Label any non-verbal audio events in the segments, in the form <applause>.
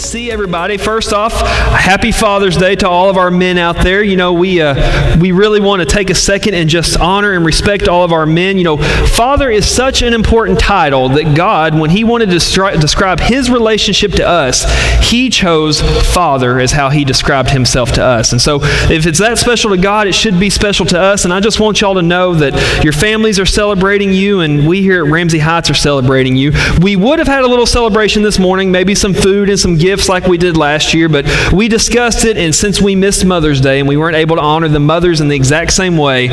See everybody. First off, happy Father's Day to all of our men out there. You know, we uh, we really want to take a second and just honor and respect all of our men. You know, Father is such an important title that God, when He wanted to describe His relationship to us, He chose Father as how He described Himself to us. And so, if it's that special to God, it should be special to us. And I just want y'all to know that your families are celebrating you, and we here at Ramsey Heights are celebrating you. We would have had a little celebration this morning, maybe some food and some some gifts like we did last year, but we discussed it, and since we missed Mother's Day and we weren't able to honor the mothers in the exact same way,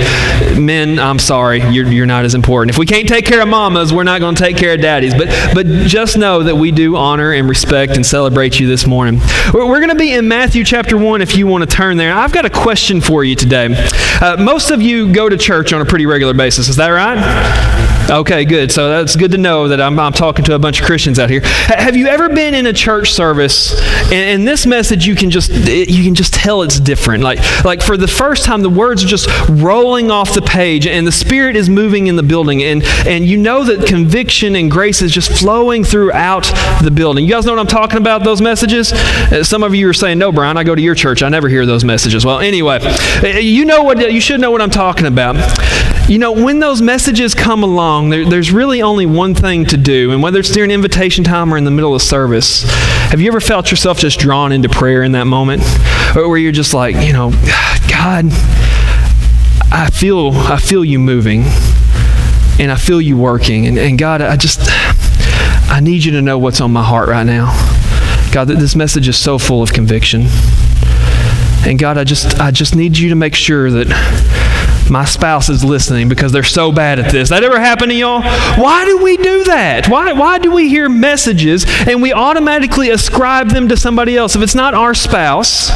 men, I'm sorry, you're, you're not as important. If we can't take care of mamas, we're not going to take care of daddies. But, but just know that we do honor and respect and celebrate you this morning. We're, we're going to be in Matthew chapter 1 if you want to turn there. I've got a question for you today. Uh, most of you go to church on a pretty regular basis, is that right? Okay, good. So that's good to know that I'm, I'm talking to a bunch of Christians out here. Have you ever been in a church service and, and this message you can just you can just tell it's different. Like like for the first time the words are just rolling off the page and the spirit is moving in the building and and you know that conviction and grace is just flowing throughout the building. You guys know what I'm talking about those messages? Uh, some of you are saying, "No, Brian, I go to your church. I never hear those messages." Well, anyway, uh, you know what you should know what I'm talking about. You know, when those messages come along, there, there's really only one thing to do. And whether it's during invitation time or in the middle of service, have you ever felt yourself just drawn into prayer in that moment? Or where you're just like, you know, <sighs> God, I feel, I feel you moving and I feel you working. And, and God, I just, I need you to know what's on my heart right now. God, this message is so full of conviction. And God, I just, I just need you to make sure that my spouse is listening because they're so bad at this. That ever happen to y'all? Why do we do that? Why, why do we hear messages and we automatically ascribe them to somebody else? If it's not our spouse,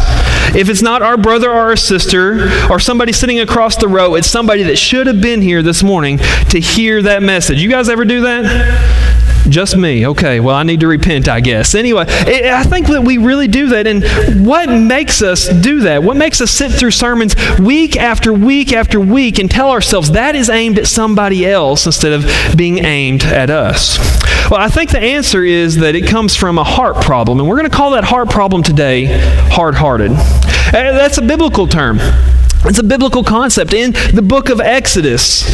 if it's not our brother or our sister or somebody sitting across the row, it's somebody that should have been here this morning to hear that message. You guys ever do that? Just me. Okay, well, I need to repent, I guess. Anyway, I think that we really do that. And what makes us do that? What makes us sit through sermons week after week after week and tell ourselves that is aimed at somebody else instead of being aimed at us? Well, I think the answer is that it comes from a heart problem. And we're going to call that heart problem today hard hearted. Uh, that's a biblical term. It's a biblical concept. In the book of Exodus,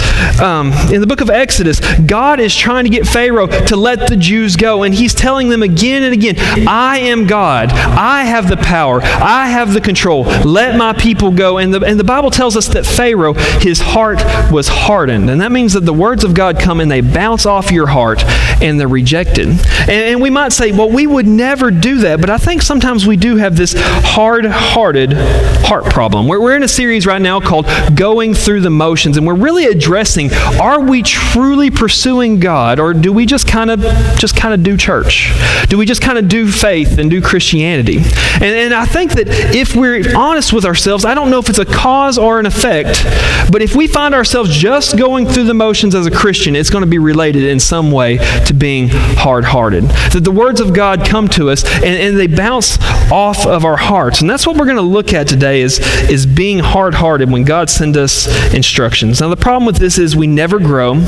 um, in the book of Exodus, God is trying to get Pharaoh to let the Jews go, and he's telling them again and again, I am God. I have the power. I have the control. Let my people go. And the, and the Bible tells us that Pharaoh, his heart was hardened. And that means that the words of God come and they bounce off your heart and they're rejected. And, and we might say, well, we would never do that, but I think sometimes we do have this hard hearted heart problem. We're, we're in a series series right now called Going Through the Motions, and we're really addressing are we truly pursuing God, or do we just kind of just kind of do church? Do we just kind of do faith and do Christianity? And, and I think that if we're honest with ourselves, I don't know if it's a cause or an effect, but if we find ourselves just going through the motions as a Christian, it's going to be related in some way to being hard hearted. That the words of God come to us and, and they bounce off of our hearts. And that's what we're going to look at today is, is being hard hard hearted when God sends us instructions. Now, the problem with this is we never grow,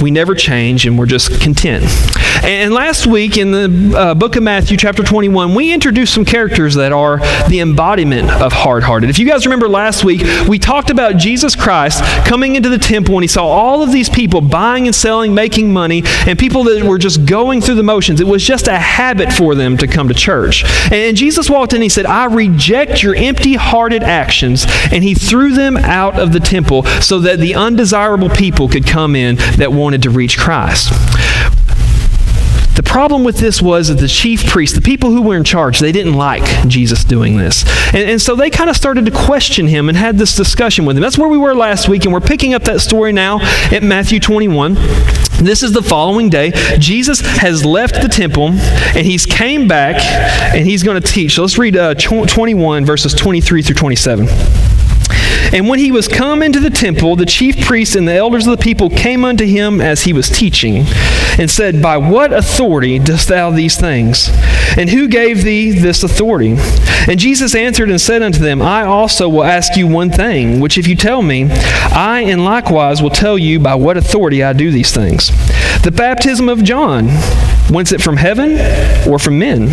we never change, and we're just content. And last week in the uh, book of Matthew, chapter 21, we introduced some characters that are the embodiment of hard hearted. If you guys remember last week, we talked about Jesus Christ coming into the temple and he saw all of these people buying and selling, making money, and people that were just going through the motions. It was just a habit for them to come to church. And Jesus walked in and he said, I reject your empty hearted actions. And he he threw them out of the temple so that the undesirable people could come in that wanted to reach Christ. The problem with this was that the chief priests, the people who were in charge, they didn't like Jesus doing this. And, and, so they kind of started to question him and had this discussion with him. That's where we were last week, and we're picking up that story now at Matthew 21. This is the following day. Jesus has left the temple, and he's came back, and he's going to teach. So let's read uh, 21, verses 23 through 27. And when he was come into the temple, the chief priests and the elders of the people came unto him as he was teaching, and said, By what authority dost thou these things? And who gave thee this authority? And Jesus answered and said unto them, I also will ask you one thing, which if you tell me, I and likewise will tell you by what authority I do these things. The baptism of John, whence it from heaven or from men?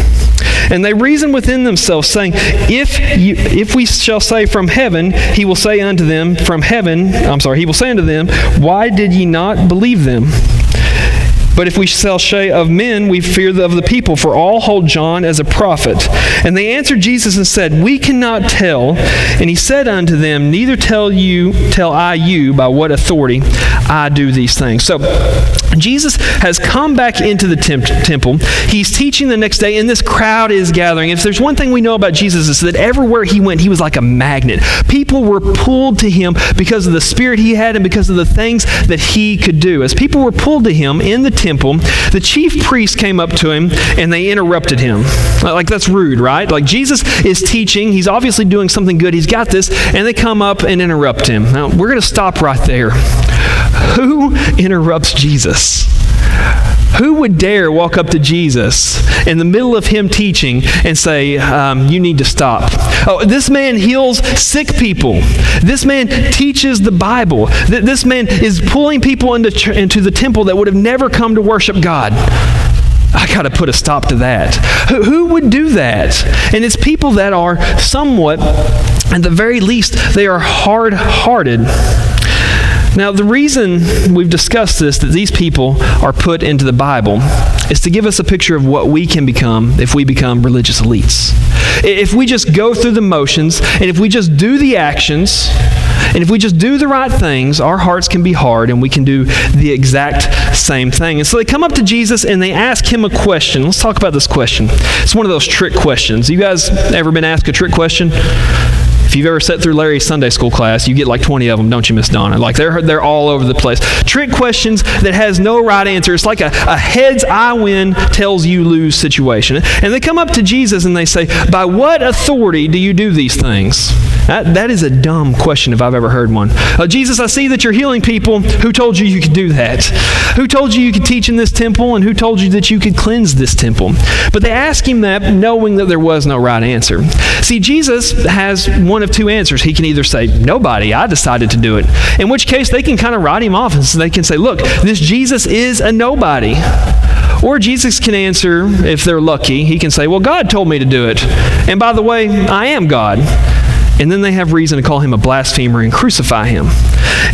And they reason within themselves, saying, If you, if we shall say from heaven, he will say unto them, From heaven, I'm sorry, he will say unto them, Why did ye not believe them? But if we shall say of men, we fear of the people, for all hold John as a prophet. And they answered Jesus and said, We cannot tell. And he said unto them, Neither tell you, tell I you by what authority I do these things. So Jesus has come back into the temp- temple. He's teaching the next day, and this crowd is gathering. If there's one thing we know about Jesus, is that everywhere he went, he was like a magnet. People were pulled to him because of the spirit he had and because of the things that he could do. As people were pulled to him in the temple, temple, the chief priests came up to him and they interrupted him. Like, that's rude, right? Like, Jesus is teaching. He's obviously doing something good. He's got this. And they come up and interrupt him. Now, we're going to stop right there. Who interrupts Jesus? Who would dare walk up to Jesus in the middle of him teaching and say, um, You need to stop? Oh, this man heals sick people. This man teaches the Bible. This man is pulling people into, into the temple that would have never come to worship God. I got to put a stop to that. Who, who would do that? And it's people that are somewhat, at the very least, they are hard hearted. Now, the reason we've discussed this, that these people are put into the Bible, is to give us a picture of what we can become if we become religious elites. If we just go through the motions, and if we just do the actions, and if we just do the right things, our hearts can be hard and we can do the exact same thing. And so they come up to Jesus and they ask him a question. Let's talk about this question. It's one of those trick questions. You guys ever been asked a trick question? You've ever sat through Larry's Sunday school class, you get like 20 of them, don't you, Miss Donna? Like they're, they're all over the place. Trick questions that has no right answer. It's like a, a heads I win, tells you lose situation. And they come up to Jesus and they say, By what authority do you do these things? That, that is a dumb question if I've ever heard one. Uh, Jesus, I see that you're healing people. Who told you you could do that? Who told you you could teach in this temple? And who told you that you could cleanse this temple? But they ask him that knowing that there was no right answer. See, Jesus has one of two answers. He can either say, Nobody, I decided to do it. In which case, they can kind of write him off and so they can say, Look, this Jesus is a nobody. Or Jesus can answer, if they're lucky, he can say, Well, God told me to do it. And by the way, I am God and then they have reason to call him a blasphemer and crucify him.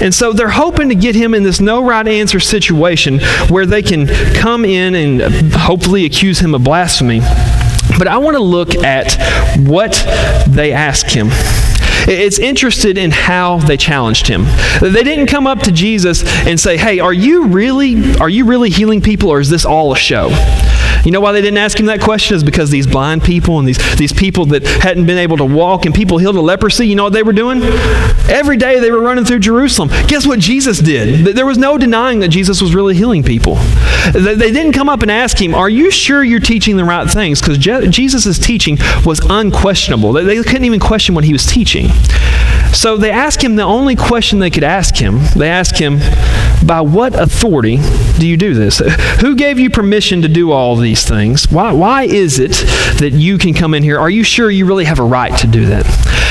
And so they're hoping to get him in this no right answer situation where they can come in and hopefully accuse him of blasphemy. But I want to look at what they ask him. It's interested in how they challenged him. They didn't come up to Jesus and say, "Hey, are you really are you really healing people or is this all a show?" You know why they didn't ask him that question? Is because these blind people and these, these people that hadn't been able to walk and people healed of leprosy, you know what they were doing? Every day they were running through Jerusalem. Guess what Jesus did? There was no denying that Jesus was really healing people. They, didn't come up and ask him, Are you sure you're teaching the right things? Because Je- Jesus' teaching was unquestionable. They couldn't even question what he was teaching. So they ask him the only question they could ask him. They ask him, By what authority do you do this? Who gave you permission to do all these things? Why, why is it that you can come in here? Are you sure you really have a right to do that?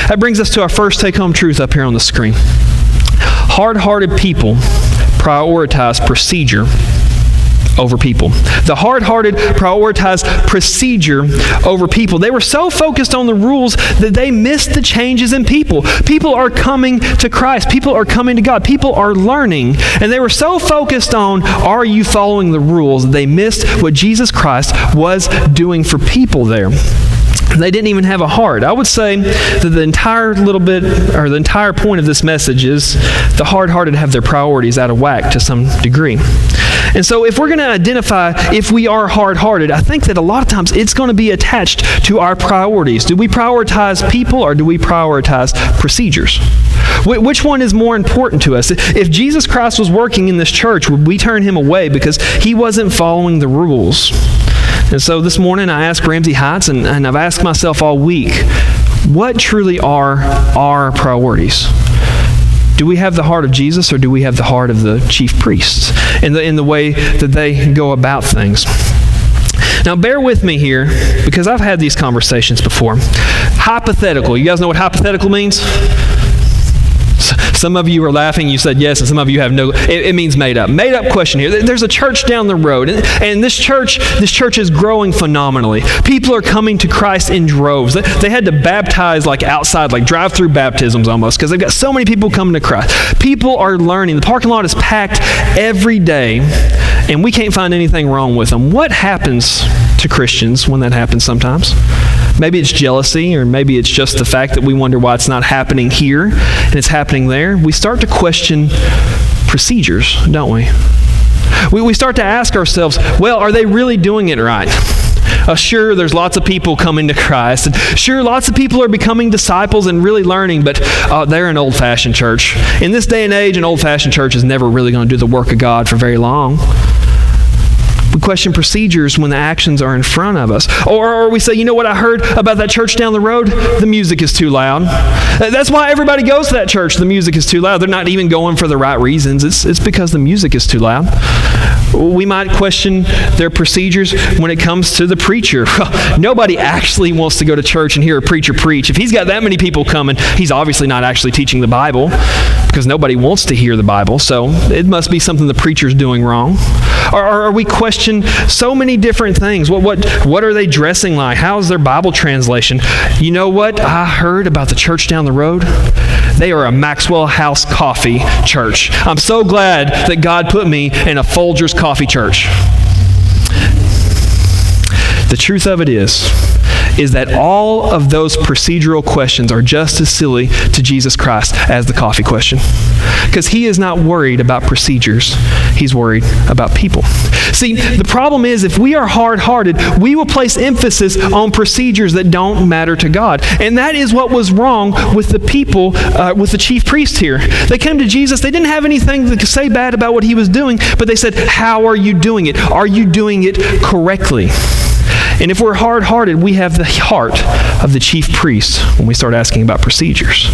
That brings us to our first take home truth up here on the screen. Hard hearted people prioritize procedure over people. The hard hearted prioritized procedure over people. They were so focused on the rules that they missed the changes in people. People are coming to Christ, people are coming to God, people are learning. And they were so focused on, are you following the rules, that they missed what Jesus Christ was doing for people there they didn't even have a heart. I would say that the entire little bit, or the entire point of this message is the hard hearted have their priorities out of whack to some degree. And so, if we're going to identify if we are hard hearted, I think that a lot of times it's going to be attached to our priorities. Do we prioritize people or do we prioritize procedures? Which one is more important to us? If Jesus Christ was working in this church, would we turn him away because he wasn't following the rules? And so this morning I asked Ramsey Heights, and, and I've asked myself all week, what truly are our priorities? Do we have the heart of Jesus or do we have the heart of the chief priests in the, in the way that they go about things? Now, bear with me here because I've had these conversations before. Hypothetical. You guys know what hypothetical means? Some of you are laughing. You said yes, and some of you have no. It, it means made up. Made up question here. There's a church down the road, and, and, this church, this church is growing phenomenally. People are coming to Christ in droves. They, they had to baptize like outside, like drive-through baptisms almost, because they've got so many people coming to Christ. People are learning. The parking lot is packed every day, and we can't find anything wrong with them. What happens to Christians when that happens sometimes? Maybe it's jealousy, or maybe it's just the fact that we wonder why it's not happening here and it's happening there. We start to question procedures, don't we? We, we start to ask ourselves, well, are they really doing it right? Uh, sure, there's lots of people coming to Christ. And sure, lots of people are becoming disciples and really learning, but uh, they're an old fashioned church. In this day and age, an old fashioned church is never really going to do the work of God for very long. We question procedures when the actions are in front of us. Or, or we say, you know what I heard about that church down the road? The music is too loud. Uh, that's why everybody goes to that church. The music is too loud. They're not even going for the right reasons. It's, it's because the music is too loud. We might question their procedures when it comes to the preacher. <laughs> Nobody actually wants to go to church and hear a preacher preach. If he's got that many people coming, he's obviously not actually teaching the Bible because nobody wants to hear the Bible. So it must be something the preacher's doing wrong. Or, or, we question so many different things. What, what, what are they dressing like? How is their Bible translation? You know what I heard about the church down the road? They are a Maxwell House Coffee church. I'm so glad that God put me in a Folgers Coffee church. The truth of it is, is that all of those procedural questions are just as silly to Jesus Christ as the coffee question. Because he is not worried about procedures, he's worried about people. See, the problem is if we are hard hearted, we will place emphasis on procedures that don't matter to God. And that is what was wrong with the people, uh, with the chief priest here. They came to Jesus, they didn't have anything to say bad about what he was doing, but they said, How are you doing it? Are you doing it correctly? And if we're hard hearted, we have the heart of the chief priest when we start asking about procedures.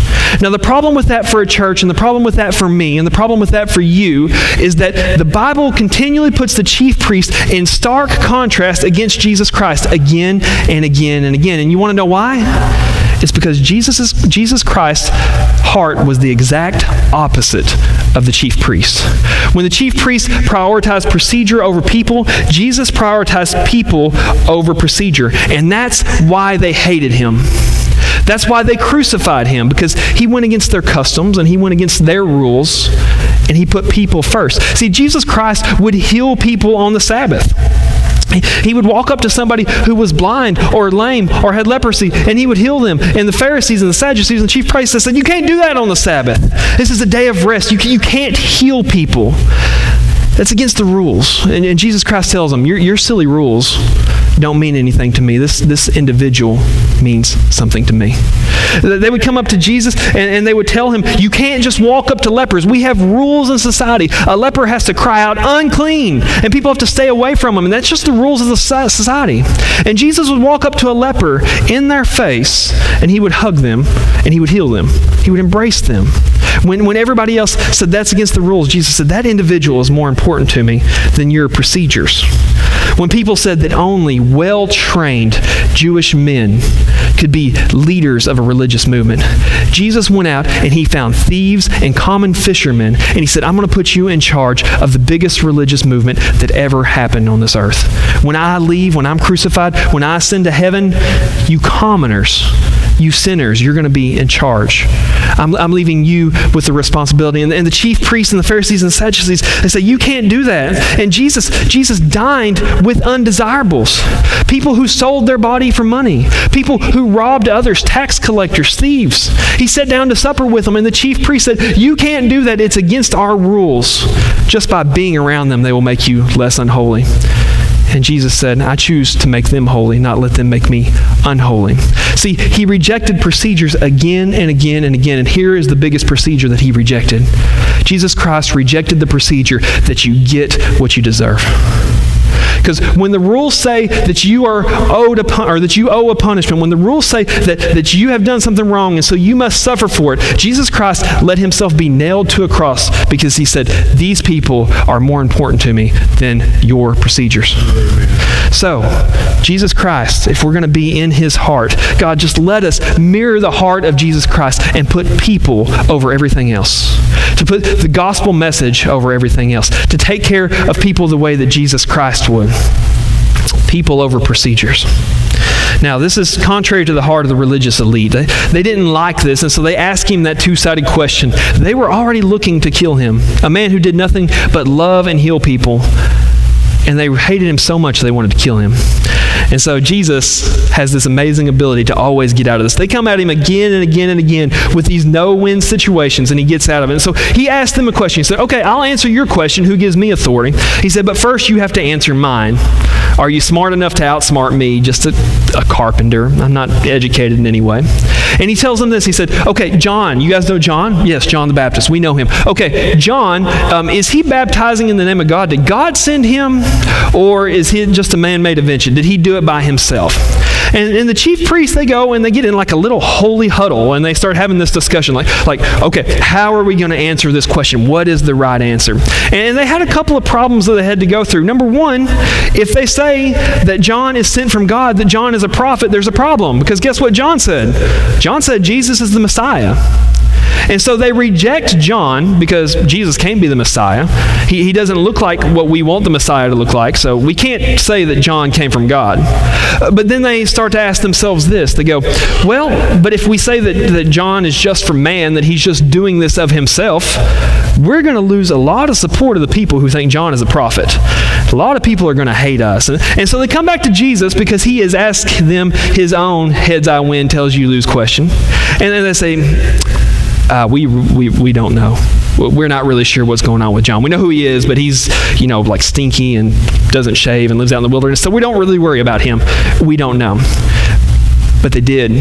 Now, the problem with that for a church, and the problem with that for me, and the problem with that for you, is that the Bible continually puts the chief priest in stark contrast against Jesus Christ again and again and again. And you want to know why? It's because Jesus, Jesus Christ's heart was the exact opposite of the chief priest. When the chief priest prioritized procedure over people, Jesus prioritized people over procedure. And that's why they hated him. That's why they crucified him, because he went against their customs and he went against their rules, and he put people first. See, Jesus Christ would heal people on the Sabbath. He would walk up to somebody who was blind or lame or had leprosy and he would heal them. And the Pharisees and the Sadducees and the chief priests said, You can't do that on the Sabbath. This is a day of rest. You, can, you can't heal people. That's against the rules. And, and Jesus Christ tells them, your, your silly rules don't mean anything to me. This, this individual means something to me. They would come up to Jesus and, and they would tell him, You can't just walk up to lepers. We have rules in society. A leper has to cry out, unclean, and people have to stay away from him. And that's just the rules of the society. And Jesus would walk up to a leper in their face and he would hug them and he would heal them, he would embrace them. When, when everybody else said that's against the rules, Jesus said, That individual is more important to me than your procedures. When people said that only well trained Jewish men could be leaders of a religious movement, Jesus went out and he found thieves and common fishermen, and he said, I'm going to put you in charge of the biggest religious movement that ever happened on this earth. When I leave, when I'm crucified, when I ascend to heaven, you commoners, you sinners, you're going to be in charge. I'm, I'm leaving you with the responsibility. And, and the chief priests and the Pharisees and the Sadducees, they say, you can't do that. And Jesus, Jesus dined with undesirables. People who sold their body for money. People who robbed others, tax collectors, thieves. He sat down to supper with them, and the chief priest said, you can't do that. It's against our rules. Just by being around them, they will make you less unholy. And Jesus said, I choose to make them holy, not let them make me unholy. See, he rejected procedures again and again and again. And here is the biggest procedure that he rejected Jesus Christ rejected the procedure that you get what you deserve. Because when the rules say that you are owed a or that you owe a punishment, when the rules say that, that you have done something wrong and so you must suffer for it, Jesus Christ let himself be nailed to a cross because he said, These people are more important to me than your procedures. So, Jesus Christ, if we're going to be in his heart, God, just let us mirror the heart of Jesus Christ and put people over everything else. To put the gospel message over everything else. To take care of people the way that Jesus Christ would. People over procedures. Now, this is contrary to the heart of the religious elite. They, they didn't like this, and so they asked him that two sided question. They were already looking to kill him, a man who did nothing but love and heal people and they hated him so much they wanted to kill him. And so Jesus has this amazing ability to always get out of this. They come at him again and again and again with these no win situations, and he gets out of it. And so he asked them a question. He said, Okay, I'll answer your question. Who gives me authority? He said, But first you have to answer mine. Are you smart enough to outsmart me, just a, a carpenter? I'm not educated in any way. And he tells them this. He said, Okay, John, you guys know John? Yes, John the Baptist. We know him. Okay, John, um, is he baptizing in the name of God? Did God send him? Or is he just a man made invention? Did he do it by himself? And, and the chief priests, they go and they get in like a little holy huddle and they start having this discussion like, like okay, how are we going to answer this question? What is the right answer? And they had a couple of problems that they had to go through. Number one, if they say that John is sent from God, that John is a prophet, there's a problem. Because guess what John said? John said Jesus is the Messiah. And so they reject John because Jesus can't be the Messiah. He, he doesn't look like what we want the Messiah to look like, so we can't say that John came from God. But then they start to ask themselves this they go, well, but if we say that, that John is just for man, that he's just doing this of himself, we're going to lose a lot of support of the people who think John is a prophet. A lot of people are going to hate us. And, and so they come back to Jesus because he has asked them his own heads I win, tells you lose question. And then they say, uh, we, we, we don't know. We're not really sure what's going on with John. We know who he is, but he's, you know, like stinky and doesn't shave and lives out in the wilderness. So we don't really worry about him. We don't know. But they did.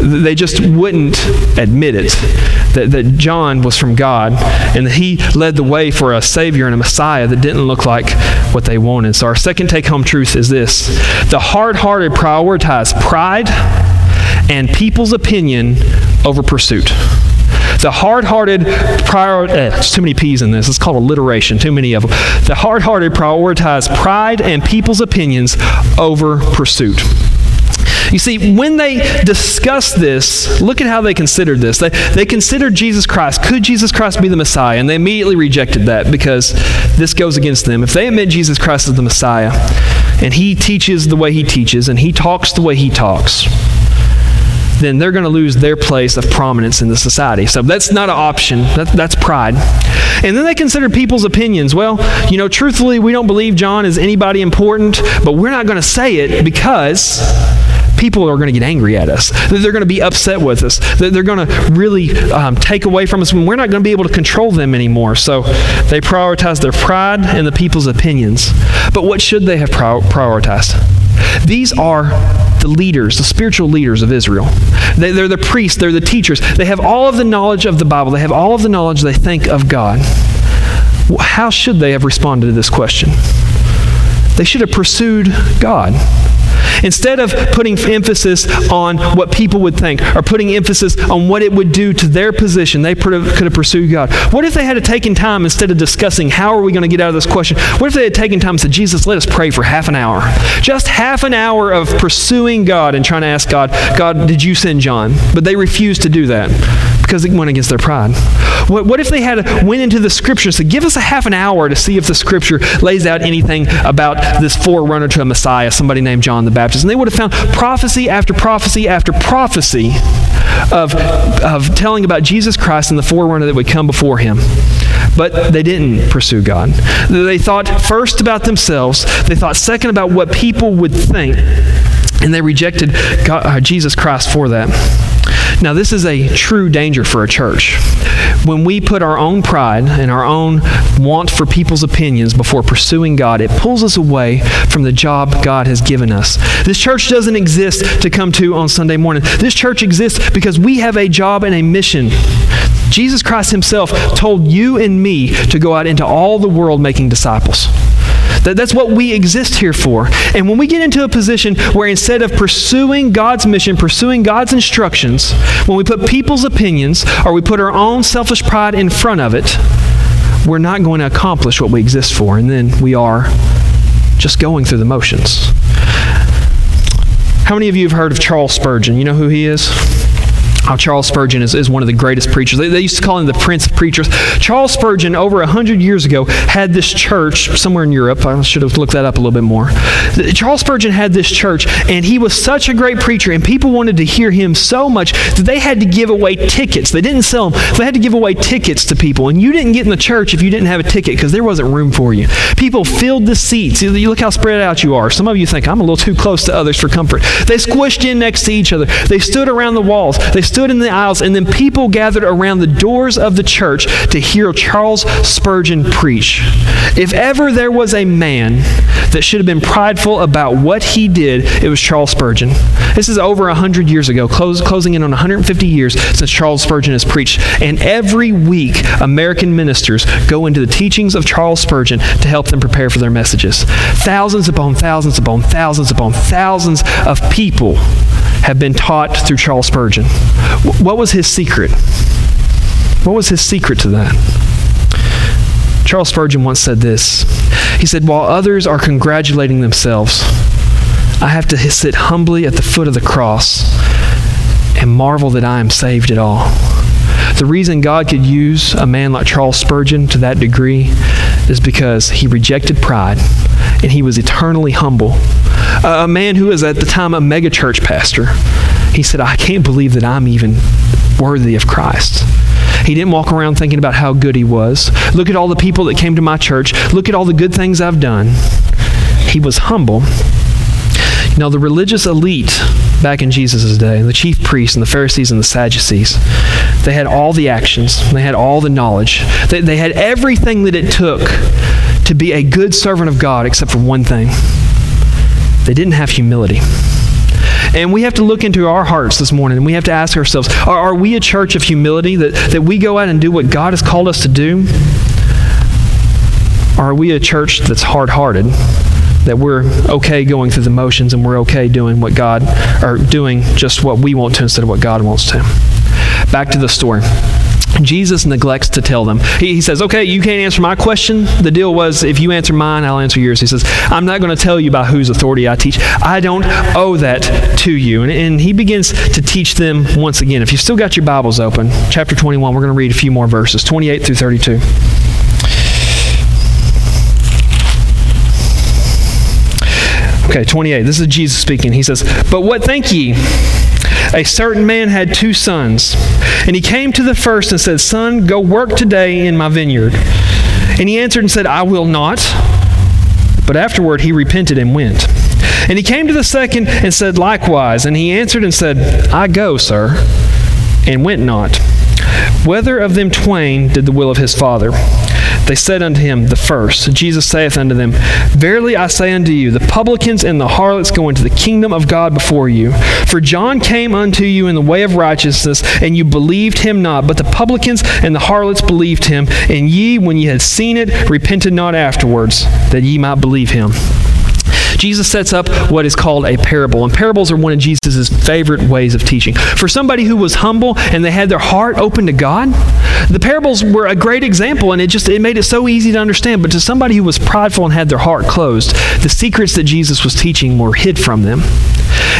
They just wouldn't admit it that, that John was from God and that he led the way for a Savior and a Messiah that didn't look like what they wanted. So, our second take home truth is this the hard hearted prioritize pride and people's opinion over pursuit. The hard hearted prior, eh, there's too many P's in this. It's called alliteration, too many of them. The hard hearted prioritize pride and people's opinions over pursuit. You see, when they discussed this, look at how they considered this. They, they considered Jesus Christ. Could Jesus Christ be the Messiah? And they immediately rejected that because this goes against them. If they admit Jesus Christ is the Messiah, and he teaches the way he teaches, and he talks the way he talks, then they're going to lose their place of prominence in the society. So that's not an option. That, that's pride. And then they consider people's opinions. Well, you know, truthfully, we don't believe John is anybody important, but we're not going to say it because people are going to get angry at us. They're going to be upset with us. They're going to really um, take away from us, and we're not going to be able to control them anymore. So they prioritize their pride and the people's opinions. But what should they have prioritized? These are the leaders, the spiritual leaders of Israel. They, are the priests, they're the teachers. They have all of the knowledge of the Bible, they have all of the knowledge they think of God. How should they have responded to this question? They should have pursued God. Instead of putting emphasis on what people would think or putting emphasis on what it would do to their position, they could have pursued God. What if they had taken time instead of discussing how are we going to get out of this question? What if they had taken time and said, Jesus, let us pray for half an hour? Just half an hour of pursuing God and trying to ask God, God, did you send John? But they refused to do that because it went against their pride. What, what if they had went into the scriptures to give us a half an hour to see if the scripture lays out anything about this forerunner to a Messiah, somebody named John the Baptist? And they would have found prophecy after prophecy after prophecy of, of telling about Jesus Christ and the forerunner that would come before him. But they didn't pursue God. They thought first about themselves, they thought second about what people would think, and they rejected God, uh, Jesus Christ for that. Now, this is a true danger for a church. When we put our own pride and our own want for people's opinions before pursuing God, it pulls us away from the job God has given us. This church doesn't exist to come to on Sunday morning. This church exists because we have a job and a mission. Jesus Christ Himself told you and me to go out into all the world making disciples. That, that's what we exist here for. And when we get into a position where instead of pursuing God's mission, pursuing God's instructions, when we put people's opinions or we put our own selfish pride in front of it, we're not going to accomplish what we exist for. And then we are just going through the motions. How many of you have heard of Charles Spurgeon? You know who he is? Oh, Charles Spurgeon is, is one of the greatest preachers. They, they, used to call him the Prince of Preachers. Charles Spurgeon, over a hundred years ago, had this church somewhere in Europe. I should have looked that up a little bit more. Charles Spurgeon had this church, and he was such a great preacher, and people wanted to hear him so much that they had to give away tickets. They didn't sell them, they had to give away tickets to people. And you didn't get in the church if you didn't have a ticket because there wasn't room for you. People filled the seats. You look how spread out you are. Some of you think, I'm a little too close to others for comfort. They squished in next to each other, they stood around the walls. They stood in the aisles, and then people gathered around the doors of the church to hear Charles Spurgeon preach. If ever there was a man that should have been prideful about what he did, it was Charles Spurgeon. This is over 100 years ago, close, closing in on 150 years since Charles Spurgeon has preached. And every week, American ministers go into the teachings of Charles Spurgeon to help them prepare for their messages. Thousands upon thousands upon thousands upon thousands of people have been taught through Charles Spurgeon. What was his secret? What was his secret to that? Charles Spurgeon once said this. He said, While others are congratulating themselves, I have to sit humbly at the foot of the cross and marvel that I am saved at all. The reason God could use a man like Charles Spurgeon to that degree is because he rejected pride and he was eternally humble a man who was at the time a megachurch pastor. He said, I can't believe that I'm even worthy of Christ. He didn't walk around thinking about how good he was. Look at all the people that came to my church. Look at all the good things I've done. He was humble. Now, the religious elite back in Jesus' day, the chief priests and the Pharisees and the Sadducees, they had all the actions, they had all the knowledge, they, they had everything that it took to be a good servant of God except for one thing they didn't have humility. And we have to look into our hearts this morning and we have to ask ourselves are, are, we a church of humility that, that we go out and do what God has called us to do? Or are we a church that's hard hearted? That we're okay going through the motions and we're okay doing what God, or doing just what we want to instead of what God wants to. Back to the story. Jesus neglects to tell them. He, he, says, Okay, you can't answer my question. The deal was, if you answer mine, I'll answer yours. He says, I'm not going to tell you by whose authority I teach. I don't owe that to you. And, and he begins to teach them once again. If you've still got your Bibles open, chapter 21, we're going to read a few more verses 28 through 32. Okay, 28. This is Jesus speaking. He says, But what think ye? A certain man had two sons. And he came to the first and said, Son, go work today in my vineyard. And he answered and said, I will not. But afterward he repented and went. And he came to the second and said likewise. And he answered and said, I go, sir, and went not. Whether of them twain did the will of his father? They said unto him, The first. Jesus saith unto them, Verily I say unto you, the publicans and the harlots go into the kingdom of God before you. For John came unto you in the way of righteousness, and you believed him not. But the publicans and the harlots believed him. And ye, when ye had seen it, repented not afterwards, that ye might believe him. Jesus sets up what is called a parable. And parables are one of Jesus' favorite ways of teaching. For somebody who was humble and they had their heart open to God, the parables were a great example and it just it made it so easy to understand. But to somebody who was prideful and had their heart closed, the secrets that Jesus was teaching were hid from them.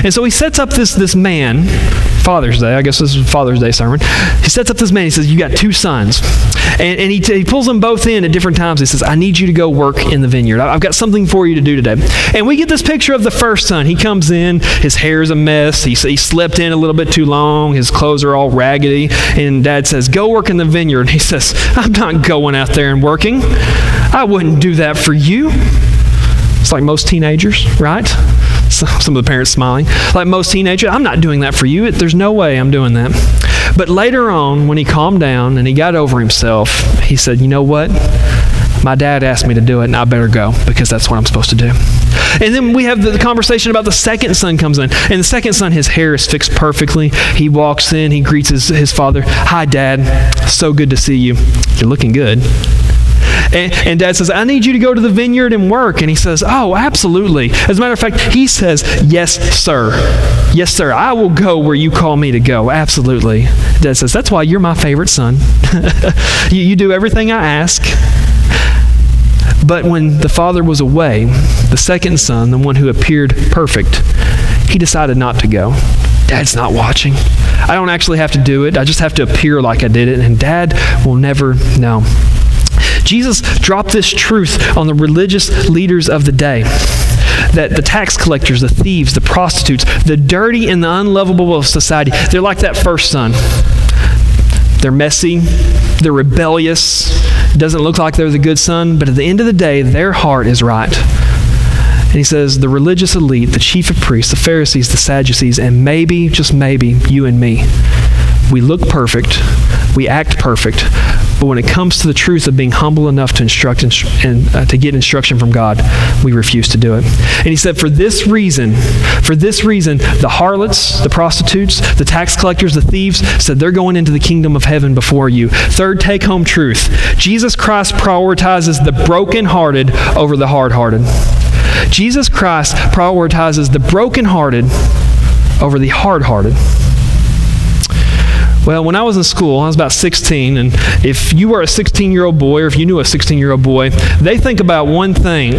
And so he sets up this, this man, Father's Day, I guess this is Father's Day sermon. He sets up this man, he says, You got two sons. And, and he, t- he pulls them both in at different times. He says, I need you to go work in the vineyard. I've got something for you to do today. And we get this picture of the first son. He comes in, his hair is a mess. He, he slept in a little bit too long. His clothes are all raggedy. And dad says, Go work in the vineyard. And he says, I'm not going out there and working. I wouldn't do that for you. It's like most teenagers, right? Some of the parents smiling. Like most teenagers, I'm not doing that for you. There's no way I'm doing that. But later on, when he calmed down and he got over himself, he said, You know what? My dad asked me to do it, and I better go because that's what I'm supposed to do. And then we have the, conversation about the second son comes in. And the second son, his hair is fixed perfectly. He walks in, he greets his, his father. Hi, Dad. So good to see you. You're looking good. And, and dad says, I need you to go to the vineyard and work. And he says, Oh, absolutely. As a matter of fact, he says, Yes, sir. Yes, sir. I will go where you call me to go. Absolutely. Dad says, That's why you're my favorite son. <laughs> you, you do everything I ask. But when the father was away, the second son, the one who appeared perfect, he decided not to go. Dad's not watching. I don't actually have to do it. I just have to appear like I did it, and dad will never know. Jesus dropped this truth on the religious leaders of the day that the tax collectors, the thieves, the prostitutes, the dirty and the unlovable of society, they're like that first son. They're messy, they're rebellious. Doesn't look like they're the good son, but at the end of the day, their heart is right. And he says, the religious elite, the chief of priests, the Pharisees, the Sadducees, and maybe, just maybe, you and me, we look perfect, we act perfect, but when it comes to the truth of being humble enough to instruct and uh, to get instruction from God, we refuse to do it. And he said, for this reason, for this reason, the harlots, the prostitutes, the tax collectors, the thieves said they're going into the kingdom of heaven before you. Third take home truth Jesus Christ prioritizes the brokenhearted over the hard hearted. Jesus Christ prioritizes the brokenhearted over the hard hearted. Well, when I was in school, I was about 16, and if you were a 16 year old boy, or if you knew a 16 year old boy, they think about one thing.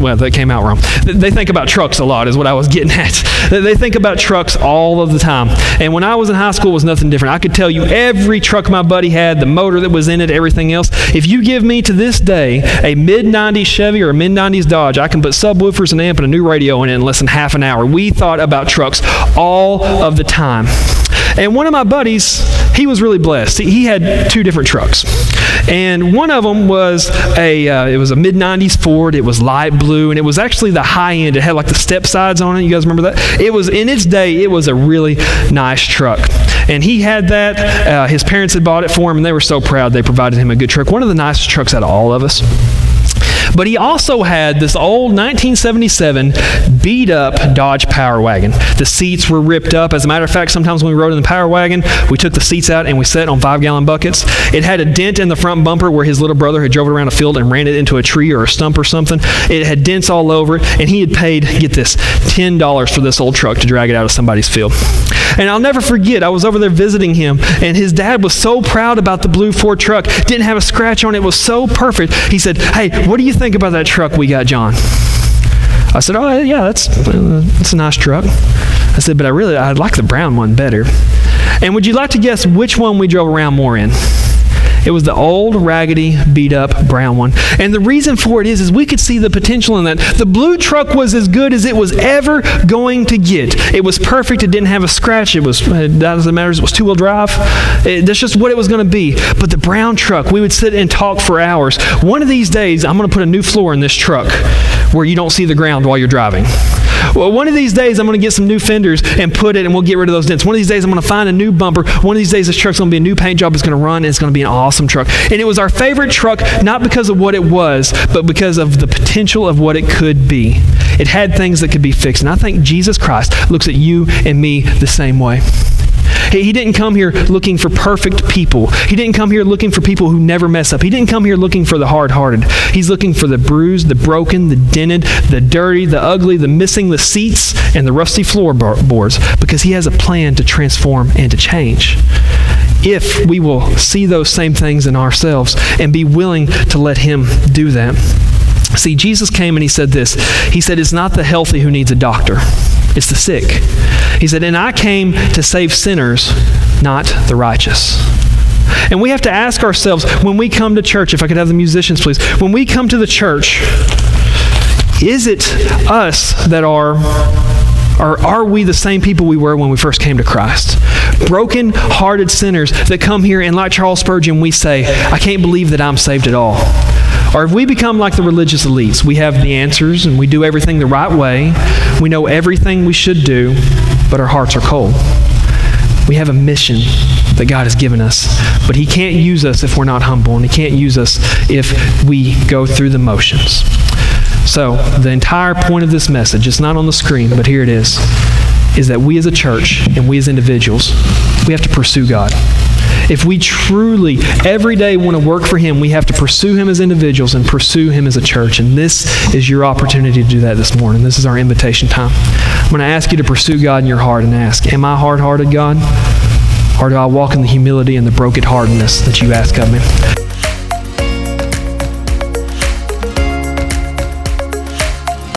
Well, that came out wrong. They think about trucks a lot, is what I was getting at. <laughs> They think about trucks all of the time. And when I was in high school, it was nothing different. I could tell you every truck my buddy had, the motor that was in it, everything else. If you give me to this day a mid 90s Chevy or a mid 90s Dodge, I can put subwoofers and amp and a new radio in it in less than half an hour. We thought about trucks all of the time. And one of my buddies, he was really blessed. He had two different trucks. And one of them was a uh, it was a mid 90s Ford. It was light blue and it was actually the high end. It had like the step sides on it. You guys remember that? It was in its day it was a really nice truck. And he had that. Uh, his parents had bought it for him and they were so proud they provided him a good truck. One of the nicest trucks out of all of us. But he also had this old 1977 beat up Dodge Power Wagon. The seats were ripped up. As a matter of fact, sometimes when we rode in the Power Wagon, we took the seats out and we set on five gallon buckets. It had a dent in the front bumper where his little brother had drove it around a field and ran it into a tree or a stump or something. It had dents all over it, and he had paid, get this, $10 for this old truck to drag it out of somebody's field. And I'll never forget, I was over there visiting him, and his dad was so proud about the blue Ford truck. Didn't have a scratch on it, it was so perfect. He said, Hey, what do you think about that truck we got, John? I said, Oh, yeah, that's, that's a nice truck. I said, But I really, I'd like the brown one better. And would you like to guess which one we drove around more in? It was the old, raggedy, beat up brown one. And the reason for it is, is we could see the potential in that. The blue truck was as good as it was ever going to get. It was perfect. It didn't have a scratch. It was, it doesn't matter. It was two wheel drive. It, that's just what it was going to be. But the brown truck, we would sit and talk for hours. One of these days, I'm going to put a new floor in this truck where you don't see the ground while you're driving. Well, one of these days, I'm going to get some new fenders and put it, and we'll get rid of those dents. One of these days, I'm going to find a new bumper. One of these days, this truck's going to be a new paint job. It's going to run, and it's going to be an awesome truck. And it was our favorite truck, not because of what it was, but because of the potential of what it could be. It had things that could be fixed. And I think Jesus Christ looks at you and me the same way. He, didn't come here looking for perfect people. He didn't come here looking for people who never mess up. He didn't come here looking for the hard hearted. He's looking for the bruised, the broken, the dented, the dirty, the ugly, the missing the seats, and the rusty floorboards because He has a plan to transform and to change. If we will see those same things in ourselves and be willing to let Him do that. See, Jesus came and He said this He said, It's not the healthy who needs a doctor it's the sick. He said, And I came to save sinners, not the righteous. And we have to ask ourselves when we come to church, if I could have the musicians please, when we come to the church, is it us that are or are we the same people we were when we first came to Christ? Broken hearted sinners that come here and, like Charles Spurgeon, we say, I can't believe that I'm saved at all. Or if we become like the religious elites, we have the answers and we do everything the right way, we know everything we should do, but our hearts are cold. We have a mission that God has given us, but He can't use us if we're not humble, and He can't use us if we go through the motions. So, the entire point of this message, it's not on the screen, but here it is, is that we as a church and we as individuals, we have to pursue God. If we truly, every day, want to work for Him, we have to pursue Him as individuals and pursue Him as a church. And this is your opportunity to do that this morning. This is our invitation time. I'm going to ask you to pursue God in your heart and ask, Am I hard hearted, God? Or do I walk in the humility and the brokenheartedness that you ask of me?